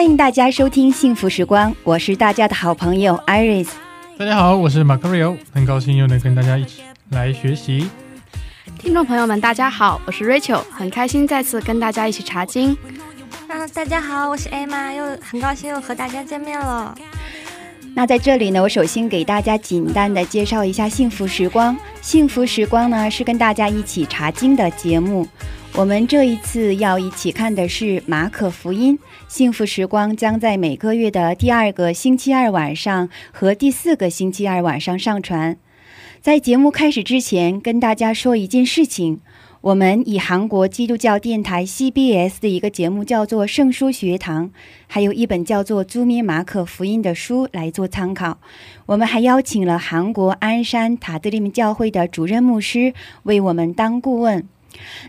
欢迎大家收听《幸福时光》，我是大家的好朋友 Iris。大家好，我是马克瑞欧，很高兴又能跟大家一起来学习。听众朋友们，大家好，我是 Rachel，很开心再次跟大家一起查经。啊，大家好，我是 Emma，又很高兴又和大家见面了。那在这里呢，我首先给大家简单的介绍一下《幸福时光》。《幸福时光》呢是跟大家一起查经的节目。我们这一次要一起看的是马可福音。《幸福时光》将在每个月的第二个星期二晚上和第四个星期二晚上上传。在节目开始之前，跟大家说一件事情。我们以韩国基督教电台 CBS 的一个节目叫做《圣书学堂》，还有一本叫做《朱咪马可福音》的书来做参考。我们还邀请了韩国鞍山塔德利姆教会的主任牧师为我们当顾问。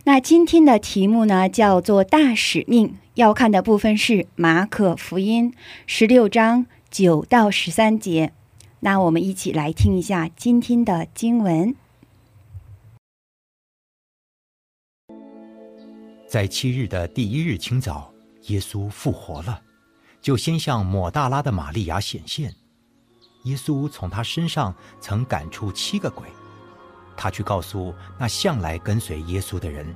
那今天的题目呢，叫做“大使命”，要看的部分是马可福音十六章九到十三节。那我们一起来听一下今天的经文。在七日的第一日清早，耶稣复活了，就先向抹大拉的玛利亚显现。耶稣从他身上曾赶出七个鬼，他去告诉那向来跟随耶稣的人，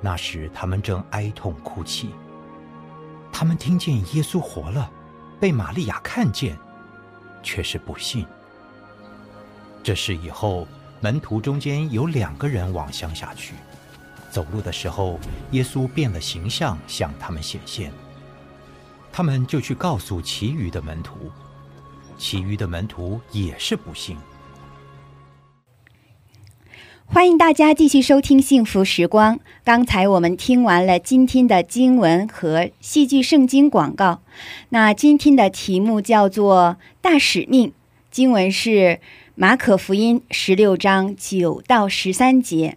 那时他们正哀痛哭泣。他们听见耶稣活了，被玛利亚看见，却是不信。这事以后，门徒中间有两个人往乡下去。走路的时候，耶稣变了形象向他们显现，他们就去告诉其余的门徒，其余的门徒也是不信。欢迎大家继续收听《幸福时光》。刚才我们听完了今天的经文和戏剧圣经广告。那今天的题目叫做“大使命”，经文是马可福音十六章九到十三节。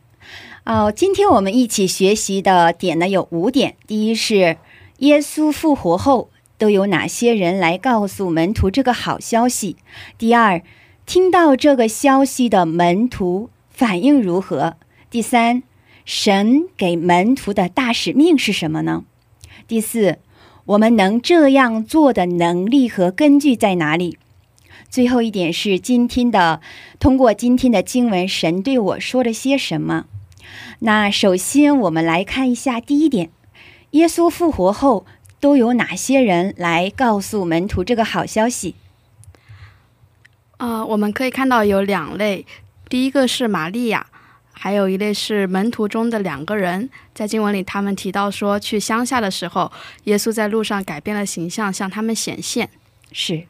哦，今天我们一起学习的点呢有五点。第一是耶稣复活后都有哪些人来告诉门徒这个好消息？第二，听到这个消息的门徒反应如何？第三，神给门徒的大使命是什么呢？第四，我们能这样做的能力和根据在哪里？最后一点是今天的，通过今天的经文，神对我说了些什么？那首先，我们来看一下第一点：耶稣复活后，都有哪些人来告诉门徒这个好消息？呃，我们可以看到有两类，第一个是玛利亚，还有一类是门徒中的两个人。在经文里，他们提到说，去乡下的时候，耶稣在路上改变了形象，向他们显现。是，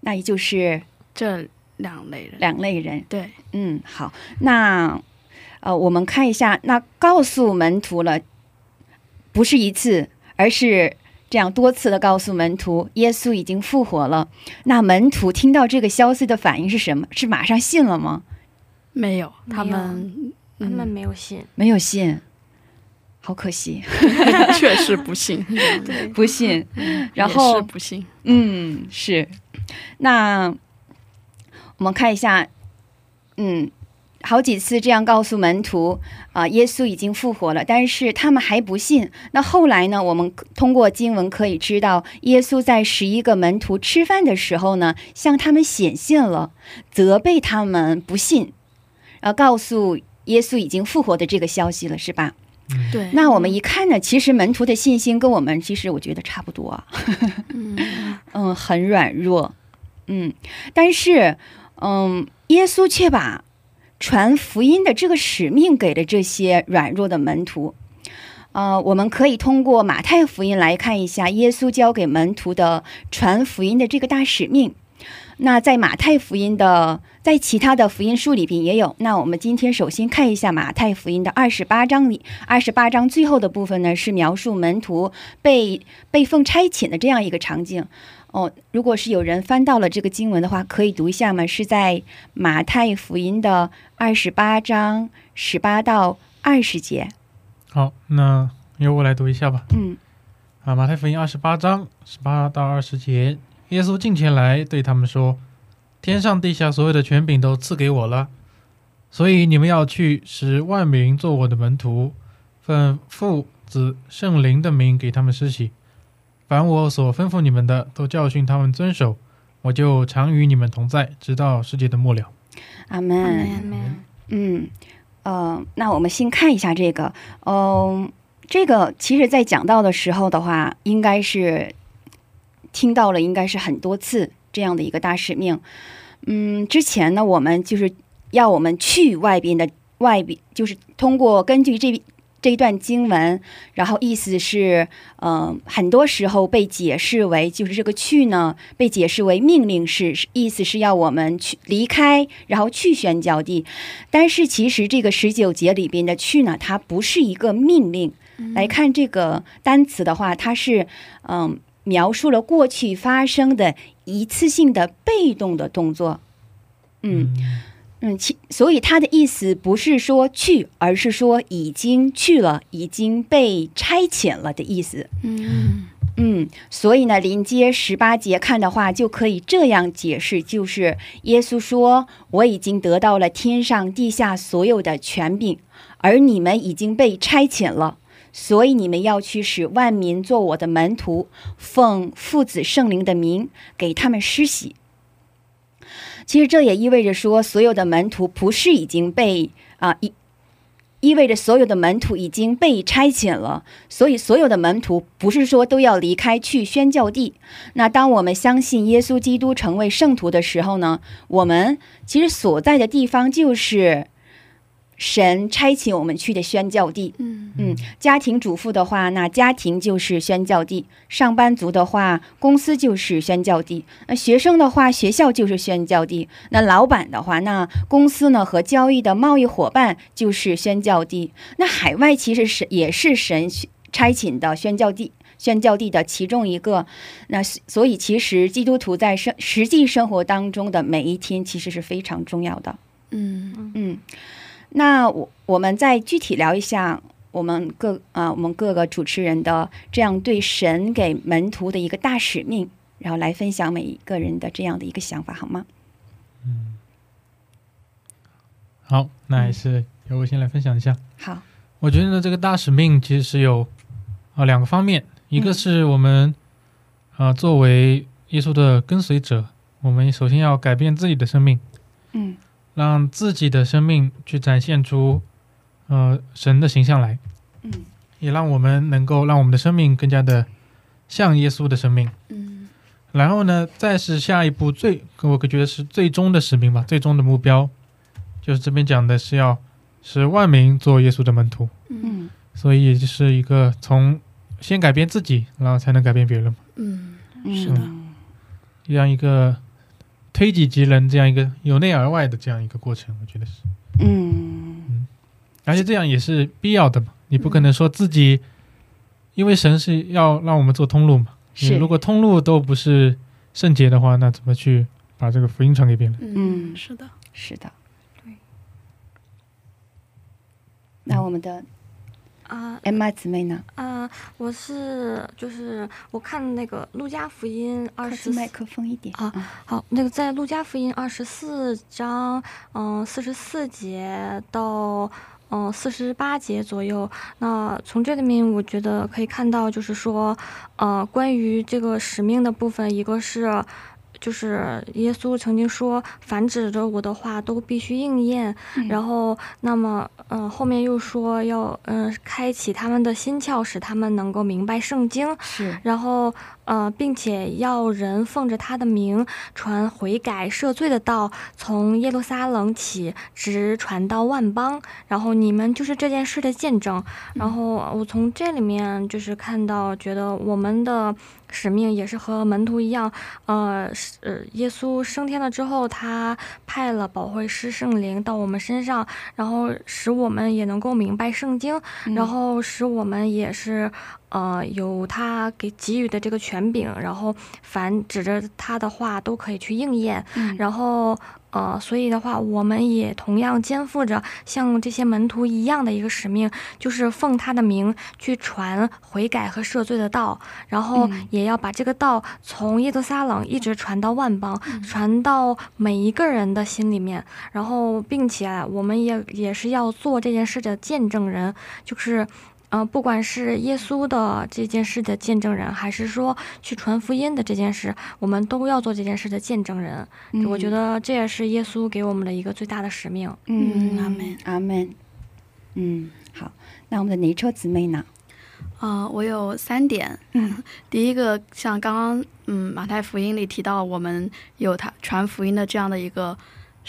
那也就是这两类人，两类人。对，嗯，好，那呃，我们看一下，那告诉门徒了，不是一次，而是这样多次的告诉门徒，耶稣已经复活了。那门徒听到这个消息的反应是什么？是马上信了吗？没有，他们他们嗯没有信，没有信，好可惜，确实不信，对，不信。然后是不信。嗯，是。那我们看一下，嗯，好几次这样告诉门徒啊、耶稣已经复活了，但是他们还不信。那后来呢？我们通过经文可以知道，耶稣在十一个门徒吃饭的时候呢，向他们显现了，责备他们不信，然呃，告诉耶稣已经复活的这个消息了，是吧？对，那我们一看呢，其实门徒的信心跟我们其实我觉得差不多啊。嗯，嗯，很软弱，嗯，但是，嗯，耶稣却把传福音的这个使命给了这些软弱的门徒。呃，我们可以通过马太福音来看一下耶稣交给门徒的传福音的这个大使命。那在马太福音的，在其他的福音书里边也有。那我们今天首先看一下马太福音的二十八章里，二十八章最后的部分呢，是描述门徒被被奉差遣的这样一个场景。哦，如果是有人翻到了这个经文的话，可以读一下吗？是在马太福音的二十八章十八到二十节。好，那由我来读一下吧。嗯啊，马太福音二十八章十八到二十节，耶稣近前来对他们说：“天上地下所有的权柄都赐给我了，所以你们要去，使万民做我的门徒，奉父、子、圣灵的名给他们施洗。凡我所吩咐你们的，都教训他们遵守。我就常与你们同在，直到世界的末了。阿门。阿门。嗯，呃，那我们先看一下这个，嗯、这个其实在讲到的时候的话，应该是听到了，应该是很多次这样的一个大使命。嗯，之前呢，我们就是要我们去外边的外边，就是通过根据这这一段经文，然后意思是，嗯、很多时候被解释为就是这个去呢，被解释为命令式，意思是要我们去离开，然后去宣教地。但是其实这个十九节里边的去呢，它不是一个命令。来看这个单词的话，它是嗯描述了过去发生的一次性的被动的动作。嗯嗯，其所以他的意思不是说去，而是说已经去了，已经被差遣了的意思。嗯嗯，所以呢，临接十八节看的话，就可以这样解释：就是耶稣说：“我已经得到了天上地下所有的权柄，而你们已经被差遣了，所以你们要去使万民做我的门徒，奉父子圣灵的名给他们施洗。”其实这也意味着说，所有的门徒不是已经被啊意、意味着所有的门徒已经被差遣了，所以所有的门徒不是说都要离开去宣教地。那当我们相信耶稣基督成为圣徒的时候呢，我们其实所在的地方就是神差遣我们去的宣教地。嗯嗯，家庭主妇的话，那家庭就是宣教地；上班族的话，公司就是宣教地；那学生的话，学校就是宣教地；那老板的话，那公司呢和交易的贸易伙伴就是宣教地。那海外其实是也是神差遣的宣教地。宣教地的其中一个，那所以其实基督徒在生实际生活当中的每一天，其实是非常重要的。嗯嗯，那我我们再具体聊一下我们各啊、我们各个主持人的这样对神给门徒的一个大使命，然后来分享每一个人的这样的一个想法，好吗？嗯好，那还是由我先来分享一下。好，我觉得呢，这个大使命其实是有啊、两个方面，一个是我们啊、作为耶稣的跟随者，我们首先要改变自己的生命，嗯让自己的生命去展现出呃神的形象来，嗯。也让我们能够让我们的生命更加的像耶稣的生命。嗯。然后呢，再是下一步最，我觉得是最终的使命吧，最终的目标，就是这边讲的是要使万民做耶稣的门徒，嗯。所以也就是一个从先改变自己，然后才能改变别人嘛，嗯。嗯，是的。这样一个推己及人，这样一个由内而外的这样一个过程，我觉得是，嗯。而且这样也是必要的嘛，你不可能说自己，因为神是要让我们做通路嘛，你是如果通路都不是圣洁的话，那怎么去把这个福音传给别人？嗯是的，是的，对。那我们的啊艾玛姊妹呢？啊，我是就是我看那个《路加福音》二十四麦克风一点啊好，那个在《路加福音》二十四章，嗯，四十四节到嗯四十八节左右。那从这里面，我觉得可以看到，就是说，呃，关于这个使命的部分，一个是。就是耶稣曾经说：“凡指着我的话都必须应验。嗯然后，那么，嗯、后面又说要，嗯、开启他们的心窍，使他们能够明白圣经。是然后，呃，并且要人奉着他的名传悔改赦罪的道，从耶路撒冷起，直传到万邦。然后你们就是这件事的见证。然后我从这里面就是看到，觉得我们的。使命也是和门徒一样，呃，呃，耶稣升天了之后，他派了保惠师圣灵到我们身上，然后使我们也能够明白圣经，然后使我们也是，呃，有他给给予的这个权柄，然后凡指着他的话都可以去应验，然后。呃，所以的话，我们也同样肩负着像这些门徒一样的一个使命，就是奉他的名去传悔改和赦罪的道，然后也要把这个道从耶路撒冷一直传到万邦，传到每一个人的心里面，然后并且我们也也是要做这件事的见证人，就是。嗯，不管是耶稣的这件事的见证人，还是说去传福音的这件事，我们都要做这件事的见证人。我觉得这也是耶稣给我们的一个最大的使命。嗯，阿门，阿门。嗯，好，那我们的雷车姊妹呢？啊，我有三点。嗯，第一个，像刚刚嗯马太福音里提到，我们有他传福音的这样的一个。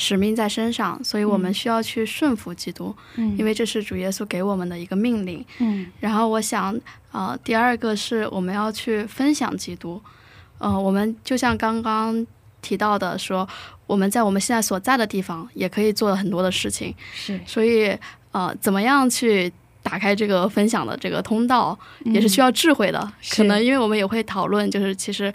使命在身上，所以我们需要去顺服基督，嗯，因为这是主耶稣给我们的一个命令，嗯。然后我想，呃，第二个是我们要去分享基督，呃，我们就像刚刚提到的，说我们在我们现在所在的地方也可以做很多的事情，是。所以，呃，怎么样去打开这个分享的这个通道，也是需要智慧的。可能因为我们也会讨论，就是其实，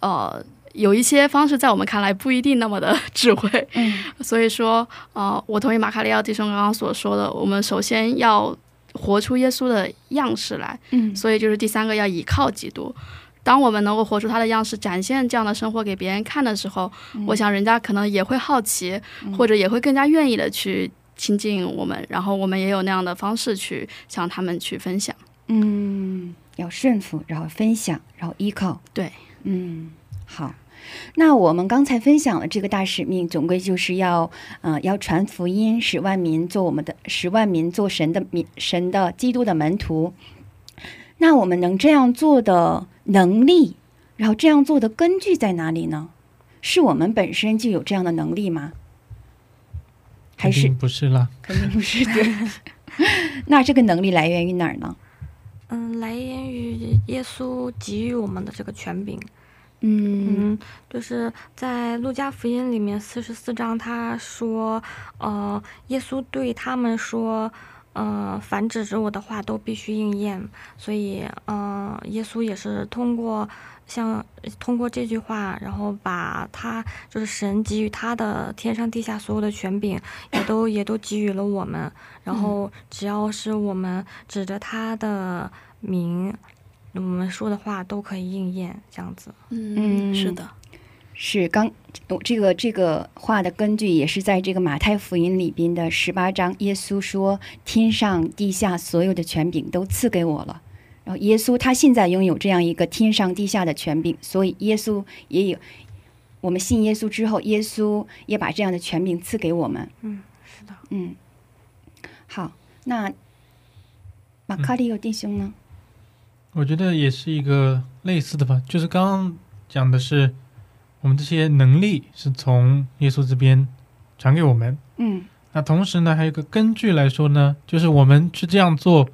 呃。有一些方式在我们看来不一定那么的智慧，嗯，所以说，呃，我同意马卡利奥弟兄刚刚所说的，我们首先要活出耶稣的样式来，嗯，所以就是第三个要倚靠基督。当我们能够活出他的样式，展现这样的生活给别人看的时候，我想人家可能也会好奇，或者也会更加愿意的去亲近我们，然后我们也有那样的方式去向他们去分享。嗯，要顺服，然后分享，然后依靠。对，嗯，好。那我们刚才分享了这个大使命，总归就是要，呃，要传福音，使万民做我们的，使万民做神的民，神的基督的门徒。那我们能这样做的能力，然后这样做的根据在哪里呢？是我们本身就有这样的能力吗？还是不是了？肯定不是对。那这个能力来源于哪儿呢？嗯，来源于耶稣给予我们的这个权柄。嗯，就是在路加福音里面四十四章，他说，呃，耶稣对他们说，呃，凡指着我的话都必须应验。所以，呃，耶稣也是通过像通过这句话，然后把他就是神给予他的天上地下所有的权柄，也都也都给予了我们。然后，只要是我们指着他的名。我们说的话都可以应验，这样子。嗯，是的，是刚这个这个话的根据也是在这个马太福音里边的十八章，耶稣说：“天上地下所有的权柄都赐给我了。”然后耶稣他现在拥有这样一个天上地下的权柄，所以耶稣也有我们信耶稣之后，耶稣也把这样的权柄赐给我们。嗯，是的。嗯，好，那马卡里有弟兄呢？我觉得也是一个类似的吧，就是刚刚讲的是，我们这些能力是从耶稣这边传给我们。嗯，那同时呢，还有一个根据来说呢，就是我们去这样做，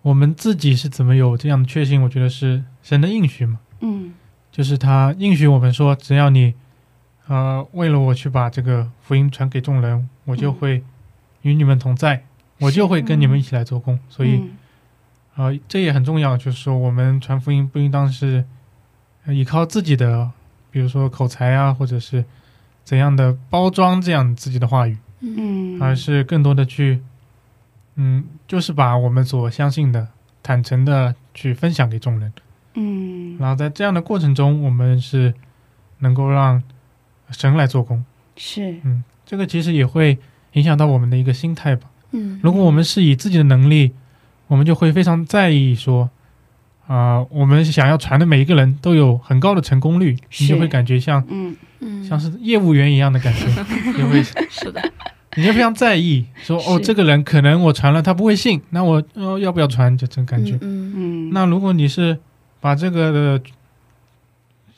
我们自己是怎么有这样的确信？我觉得是神的应许嘛。嗯，就是他应许我们说，只要你，呃，为了我去把这个福音传给众人，我就会与你们同在，我就会跟你们一起来做工。所以。啊，这也很重要，就是说，我们传福音不应当是依靠自己的，比如说口才啊，或者是怎样的包装这样自己的话语，嗯，而是更多的去，嗯，就是把我们所相信的坦诚的去分享给众人，嗯，然后在这样的过程中，我们是能够让神来做工，是，嗯，这个其实也会影响到我们的一个心态吧，嗯，如果我们是以自己的能力。我们就会非常在意说，啊，我们想要传的每一个人都有很高的成功率，你就会感觉像，嗯。嗯，像是业务员一样的感觉，就会。是的，你就非常在意说，哦，这个人可能我传了他不会信，那我呃要不要传？就这种感觉，嗯嗯。那如果你是把这个的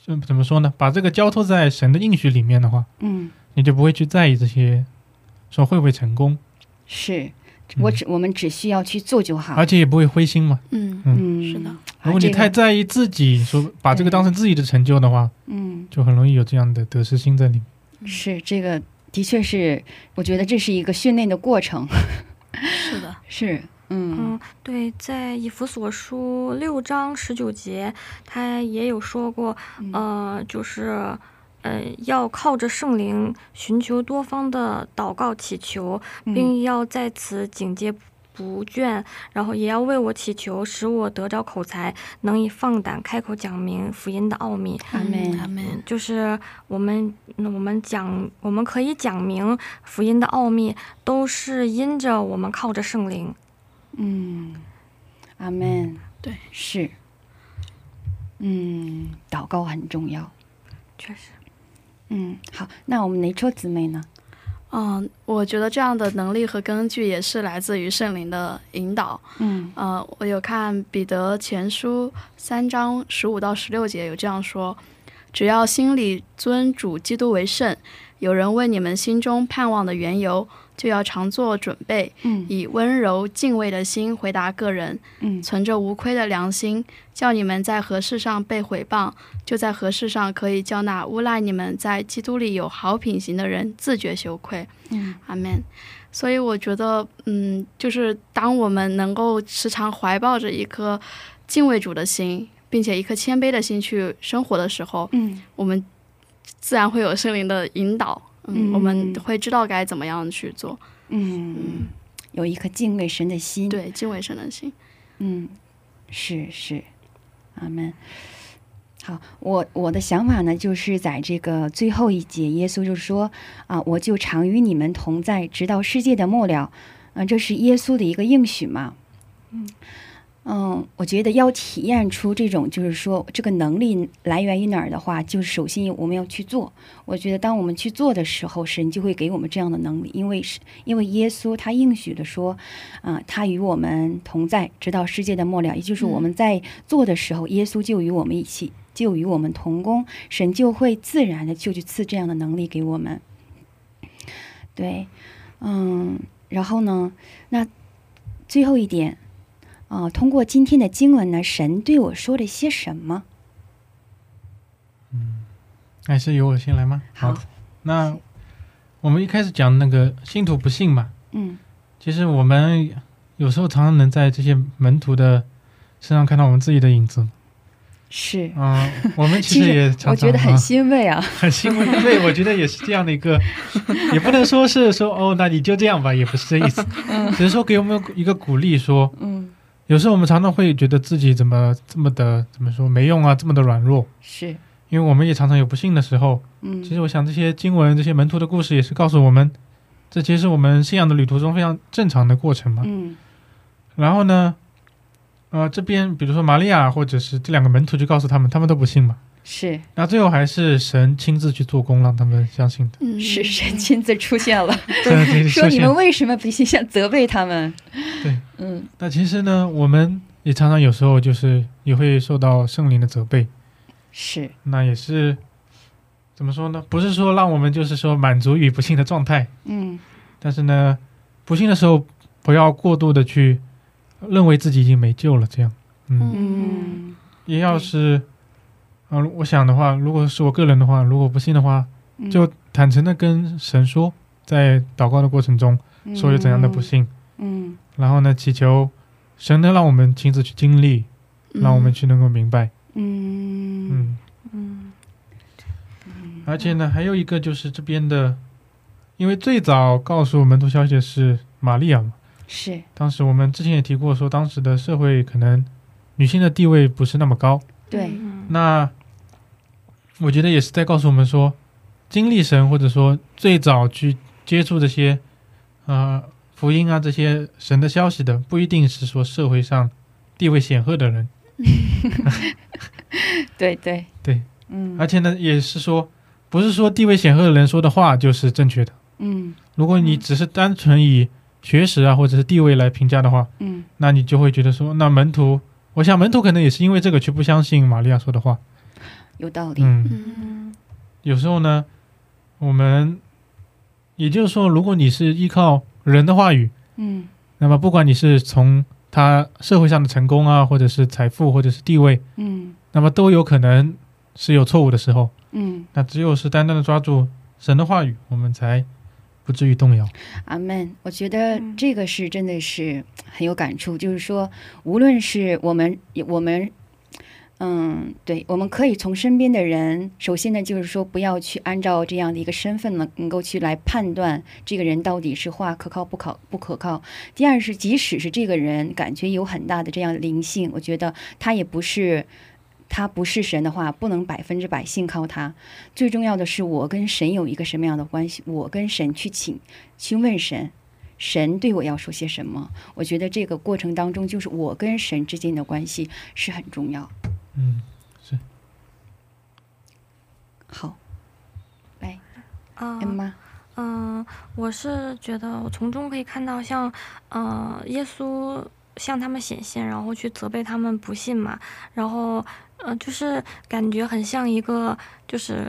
嗯怎么说呢？把这个交托在神的应许里面的话，嗯，你就不会去在意这些，说会不会成功，是我只我们只需要去做就好而。且也不会灰心嘛。嗯，嗯，是的如果你太在意自己，说把这个当成自己的成就的话，嗯，就很容易有这样的得失心在里面。是这个的确是，我觉得这是一个训练的过程。是的，是，嗯嗯，对，在以弗所书六章十九节，他也有说过，嗯呃，就是。呃，要靠着圣灵寻求多方的祷告祈求，嗯并要在此警戒不倦，然后也要为我祈求，使我得着口才，能以放胆开口讲明福音的奥秘。阿门嗯阿门，就是我们，嗯我们讲，我们可以讲明福音的奥秘，都是因着我们靠着圣灵。嗯，阿门。对，是，嗯，祷告很重要。确实，嗯，好，那我们雷戳姊妹呢？嗯，我觉得这样的能力和根据也是来自于圣灵的引导。嗯呃，我有看彼得前书三章十五到十六节有这样说：只要心里尊主基督为圣，有人问你们心中盼望的缘由，就要常做准备，嗯以温柔敬畏的心回答个人，嗯存着无亏的良心，叫你们在何事上被毁谤，就在何事上可以叫那诬赖你们在基督里有好品行的人自觉羞愧。嗯阿门。所以我觉得，嗯，就是当我们能够时常怀抱着一颗敬畏主的心，并且一颗谦卑的心去生活的时候，嗯我们自然会有圣灵的引导。嗯，嗯我们会知道该怎么样去做。嗯，有一颗敬畏神的心。，对，敬畏神的心。嗯，是是，阿门。好，我我的想法呢，就是在这个最后一节，耶稣就说啊，我就常与你们同在，直到世界的末了。嗯、这是耶稣的一个应许嘛。嗯，嗯我觉得要体验出这种，就是说这个能力来源于哪儿的话，就是首先我们要去做。我觉得当我们去做的时候，神就会给我们这样的能力，因为是因为耶稣他应许的说，啊、他与我们同在，直到世界的末了。也就是我们在做的时候，耶稣就与我们一起，就与我们同工，神就会自然的就去赐这样的能力给我们。对，嗯，然后呢，那最后一点，啊、通过今天的经文呢，神对我说了些什么？嗯还是由我先来吗？好的，那我们一开始讲那个信徒不信嘛，嗯其实我们有时候常常能在这些门徒的身上看到我们自己的影子。是，嗯、我们其 其实也常常我觉得很啊欣慰啊。很欣慰。对，我觉得也是这样的一个，也不能说是说哦，那你就这样吧，也不是这意思，只是说给我们一个鼓励说，嗯，有时候我们常常会觉得自己怎么这么的怎么说没用啊，这么的软弱，是，因为我们也常常有不幸的时候。嗯，其实我想这些经文、这些门徒的故事也是告诉我们，这其实是我们信仰的旅途中非常正常的过程嘛。嗯然后呢，呃，这边比如说玛利亚或者是这两个门徒就告诉他们，他们都不信嘛。是。那最后还是神亲自去做工，让他们相信的。嗯，是神亲自出现了，对对说你们为什么不信？想责备他们。对，嗯。那其实呢，我们也常常有时候就是也会受到圣灵的责备，是，那也是怎么说呢？不是说让我们就是说满足于不幸的状态，嗯。但是呢，不幸的时候不要过度的去认为自己已经没救了，这样，嗯，嗯。也要是，啊、我想的话，如果是我个人的话，如果不信的话，嗯，就坦诚的跟神说，在祷告的过程中说有怎样的不幸，嗯。然后呢，祈求神能让我们亲自去经历，让我们去能够明白，嗯。嗯，嗯。而且呢，还有一个就是这边的，因为最早告诉我们读消息的是玛利亚嘛，是，当时我们之前也提过，说当时的社会可能女性的地位不是那么高，对，嗯那我觉得也是在告诉我们说，经历神或者说最早去接触这些呃福音啊这些神的消息的，不一定是说社会上地位显赫的人，对对。对，嗯。而且呢也是说，不是说地位显赫的人说的话就是正确的。嗯。如果你只是单纯以学识啊或者是地位来评价的话，嗯。那你就会觉得说，那门徒，我想门徒可能也是因为这个去不相信玛利亚说的话，有道理。嗯，嗯。有时候呢，我们也就是说，如果你是依靠人的话语，嗯。那么不管你是从他社会上的成功啊，或者是财富，或者是地位，嗯。那么都有可能是有错误的时候。嗯，那只有是单单的抓住神的话语，我们才不至于动摇。阿门。我觉得嗯这个是真的是很有感触，就是说，无论是我们我们。嗯，对，我们可以从身边的人，首先呢，就是说不要去按照这样的一个身份呢，能够去来判断这个人到底是话可靠不靠不可靠。第二是，即使是这个人感觉有很大的这样的灵性，我觉得他也不是他不是神的话，不能百分之百信靠他。最重要的是，我跟神有一个什么样的关系？我跟神去请去问神，神对我要说些什么？我觉得这个过程当中，就是我跟神之间的关系是很重要。嗯，是好，来，啊艾妈，嗯，我是觉得我从中可以看到像，呃，耶稣向他们显现，然后去责备他们不信嘛，然后，呃，就是感觉很像一个就是。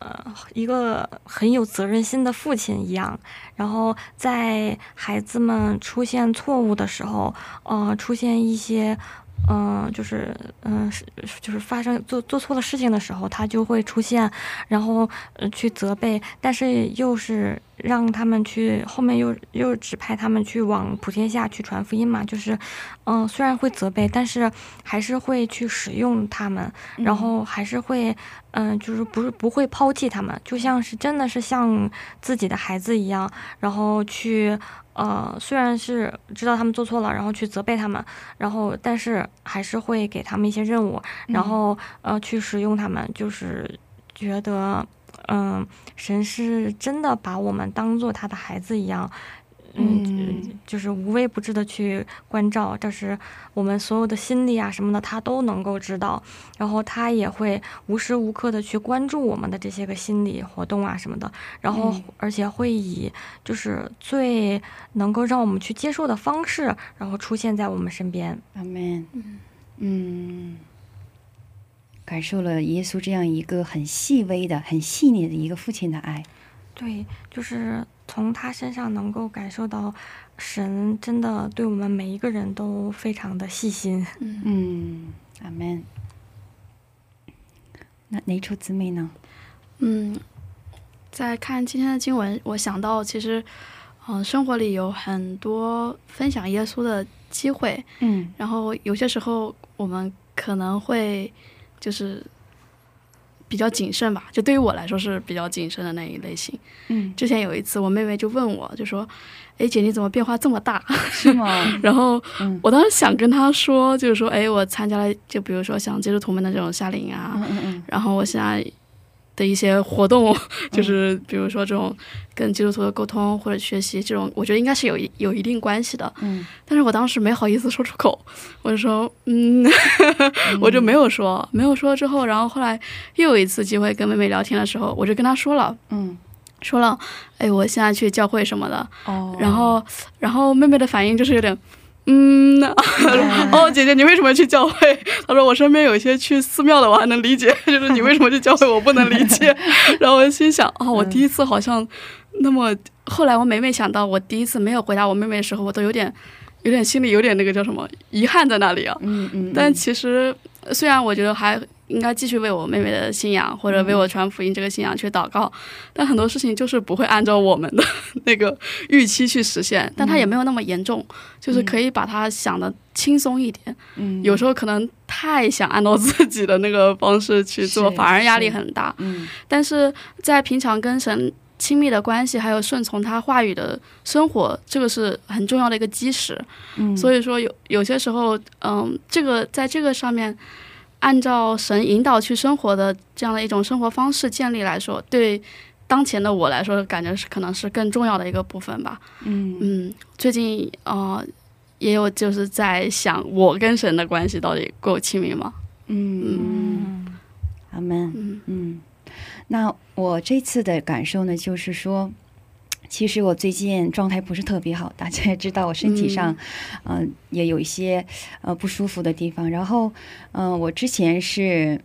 呃，一个很有责任心的父亲一样，然后在孩子们出现错误的时候，呃，出现一些，嗯、就是，嗯、是就是发生做做错了事情的时候，他就会出现，然后呃去责备，但是又是让他们去后面又又指派他们去往普天下去传福音嘛，就是，嗯、虽然会责备，但是还是会去使用他们，然后还是会，嗯、就是不是不会抛弃他们，就像是真的是像自己的孩子一样，然后去。呃，虽然是知道他们做错了，然后去责备他们，然后但是还是会给他们一些任务，然后呃去使用他们，就是觉得，嗯、神是真的把我们当做他的孩子一样，嗯，嗯就是无微不至的去关照，这是我们所有的心理啊什么的，他都能够知道，然后他也会无时无刻的去关注我们的这些个心理活动啊什么的，然后嗯而且会以就是最能够让我们去接受的方式，然后出现在我们身边。阿门。嗯，感受了耶稣这样一个很细微的、很细腻的一个父亲的爱。对，就是从他身上能够感受到，神真的对我们每一个人都非常的细心。嗯嗯，阿门。那哪处姊妹呢？嗯，在看今天的经文，我想到其实，嗯、生活里有很多分享耶稣的机会，嗯然后有些时候我们可能会就是比较谨慎吧，就对于我来说是比较谨慎的那一类型。嗯，之前有一次，我妹妹就问我，就说：“哎，姐，你怎么变化这么大？”是吗？然后嗯我当时想跟她说，就是说，哎，我参加了，就比如说像接触同门的这种夏令营啊，嗯嗯嗯然后我现在的一些活动，就是比如说这种跟基督徒的沟通或者学习这种，我觉得应该是有一有一定关系的。嗯。但是我当时没好意思说出口，我就说，嗯，我就没有说，没有说之后，然后后来又有一次机会跟妹妹聊天的时候，我就跟她说了，嗯。说了，哎，我现在去教会什么的，哦，然后，然后妹妹的反应就是有点，嗯，哦，姐姐，你为什么去教会？他说我身边有一些去寺庙的，我还能理解，就是你为什么去教会，我不能理解。然后我心想，哦，我第一次好像那么，后来我每每想到我第一次没有回答我妹妹的时候，我都有点，有点心里有点那个叫什么遗憾在那里啊。嗯嗯，但其实，虽然我觉得还应该继续为我妹妹的信仰或者为我传福音这个信仰去祷告，但很多事情就是不会按照我们的那个预期去实现。但它也没有那么严重，就是可以把它想的轻松一点。嗯有时候可能太想按照自己的那个方式去做，反而压力很大。嗯但是在平常跟神亲密的关系，还有顺从他话语的生活，这个是很重要的一个基石。嗯，所以说有有些时候，嗯，这个在这个上面，按照神引导去生活的这样的一种生活方式建立来说，对当前的我来说，感觉是可能是更重要的一个部分吧。嗯嗯，最近呃也有就是在想，我跟神的关系到底够亲密吗？嗯嗯，嗯阿门。嗯嗯，那我这次的感受呢，就是说，其实我最近状态不是特别好，大家也知道，我身体上，嗯、也有一些呃不舒服的地方。然后，嗯、我之前是，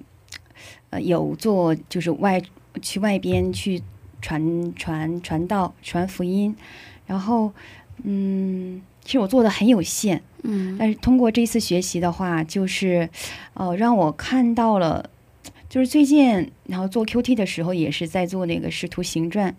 呃有做就是外去外边去传传传道传福音，然后嗯，其实我做的很有限，嗯但是通过这次学习的话，就是，呃，让我看到了，就是最近，然后做 QT 的时候，也是在做那个《使徒行传》，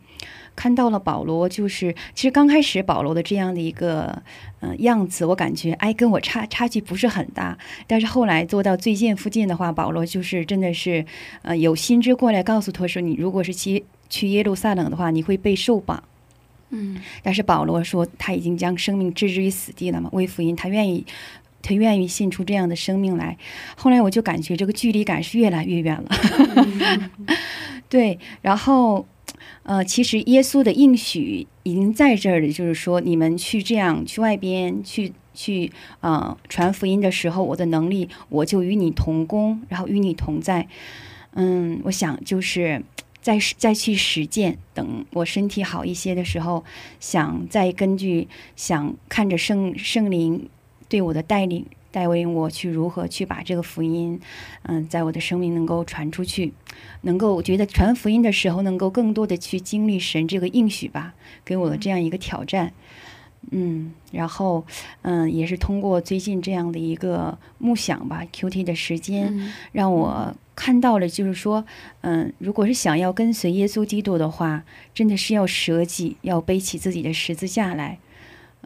看到了保罗，就是其实刚开始保罗的这样的一个呃样子，我感觉哎跟我差差距不是很大，但是后来做到最近附近的话，保罗就是真的是呃有心知过来告诉他说，你如果是去去耶路撒冷的话，你会被受绑。嗯但是保罗说他已经将生命置之于死地了嘛，为福音，他愿意，他愿意献出这样的生命来。后来我就感觉这个距离感是越来越远了，对。然后，呃，其实耶稣的应许已经在这儿了，就是说你们去这样去外边去去呃传福音的时候，我的能力我就与你同工，然后与你同在。嗯，我想就是。再再去实践，等我身体好一些的时候，想再根据想看着圣圣灵对我的带领，带领我去如何去把这个福音，嗯，在我的生命能够传出去，能够我觉得传福音的时候，能够更多的去经历神这个应许吧，给我的这样一个挑战。嗯，然后嗯，也是通过最近这样的一个梦想吧，QT 的时间，嗯让我看到了，就是说，嗯，如果是想要跟随耶稣基督的话，真的是要舍己，要背起自己的十字架来。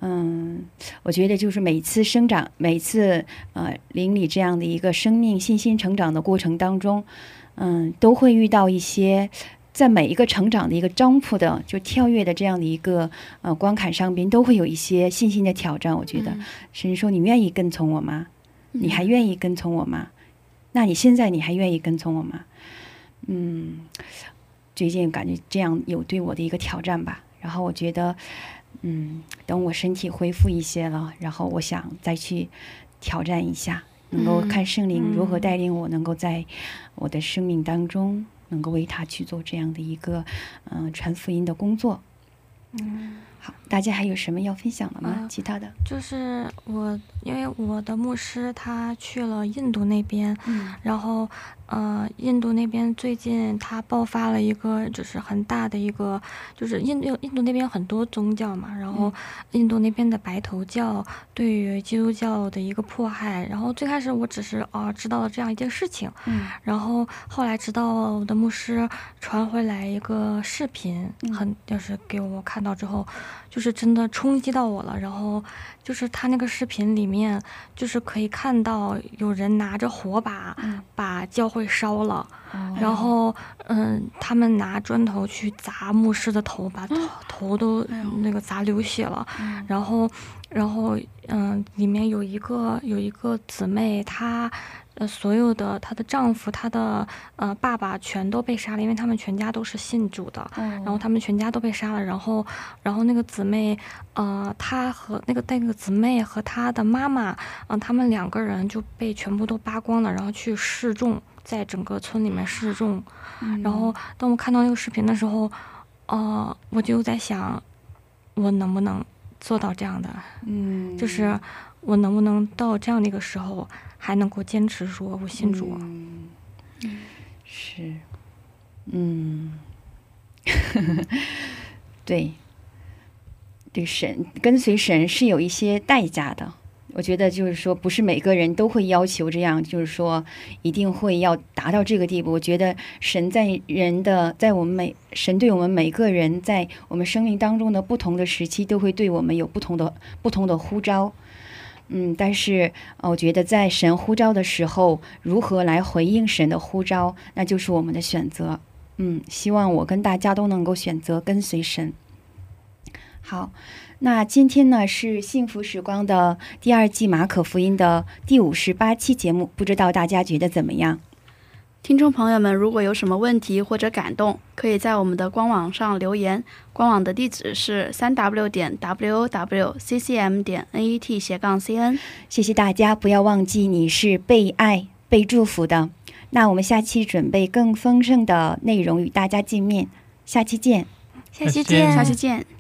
嗯，我觉得就是每次生长，每次呃邻里这样的一个生命信心成长的过程当中，嗯，都会遇到一些。在每一个成长的一个 jump 的就跳跃的这样的一个呃关卡上边，都会有一些信心的挑战。我觉得，甚至说：“你愿意跟从我吗？你还愿意跟从我吗？那你现在你还愿意跟从我吗？”嗯，最近感觉这样有对我的一个挑战吧。然后我觉得，嗯，等我身体恢复一些了，然后我想再去挑战一下，能够看圣灵如何带领我，能够在我的生命当中。能够为他去做这样的一个，嗯、呃，传福音的工作。嗯，好，大家还有什么要分享的吗？啊其他的？就是我，因为我的牧师他去了印度那边，嗯然后呃，印度那边最近他爆发了一个就是很大的一个，就是印度印度那边有很多宗教嘛，然后印度那边的白头教对于基督教的一个迫害，然后最开始我只是啊、知道了这样一件事情，嗯然后后来直到我的牧师传回来一个视频，嗯很就是给我看到之后，就是真的冲击到我了。然后就是他那个视频里面，就是可以看到有人拿着火把嗯。把教会烧了，哦。然后嗯，他们拿砖头去砸牧师的头，把头头都那个砸流血了。嗯。然后，然后，嗯，里面有一个有一个姊妹，她，呃，所有的她的丈夫、她的呃爸爸全都被杀了，因为他们全家都是信主的，然然后他们全家都被杀了，然后，然后那个姊妹，呃，她和那个那个姊妹和她的妈妈，嗯、他们两个人就被全部都扒光了，然后去示众，在整个村里面示众，然后当我看到那个视频的时候，呃，我就在想，我能不能做到这样的？嗯，就是我能不能到这样的一个时候，还能够坚持说我信主？嗯，是，嗯，对，对神跟随神是有一些代价的。我觉得就是说，不是每个人都会要求这样，就是说一定会要达到这个地步。我觉得神在人的，在我们每神对我们每个人在我们生命当中的不同的时期，都会对我们有不同的不同的呼召。嗯，但是我觉得在神呼召的时候，如何来回应神的呼召，那就是我们的选择。嗯，希望我跟大家都能够选择跟随神。好，那今天呢是幸福时光的第二季马可福音的第五十八期节目，不知道大家觉得怎么样？听众朋友们，如果有什么问题或者感动，可以在我们的官网上留言。官网的地址是三 w 点 w o w c c m 点 n e t 斜杠 c n。谢谢大家，不要忘记你是被爱、被祝福的。那我们下期准备更丰盛的内容与大家见面，下期见。下期见，下期见。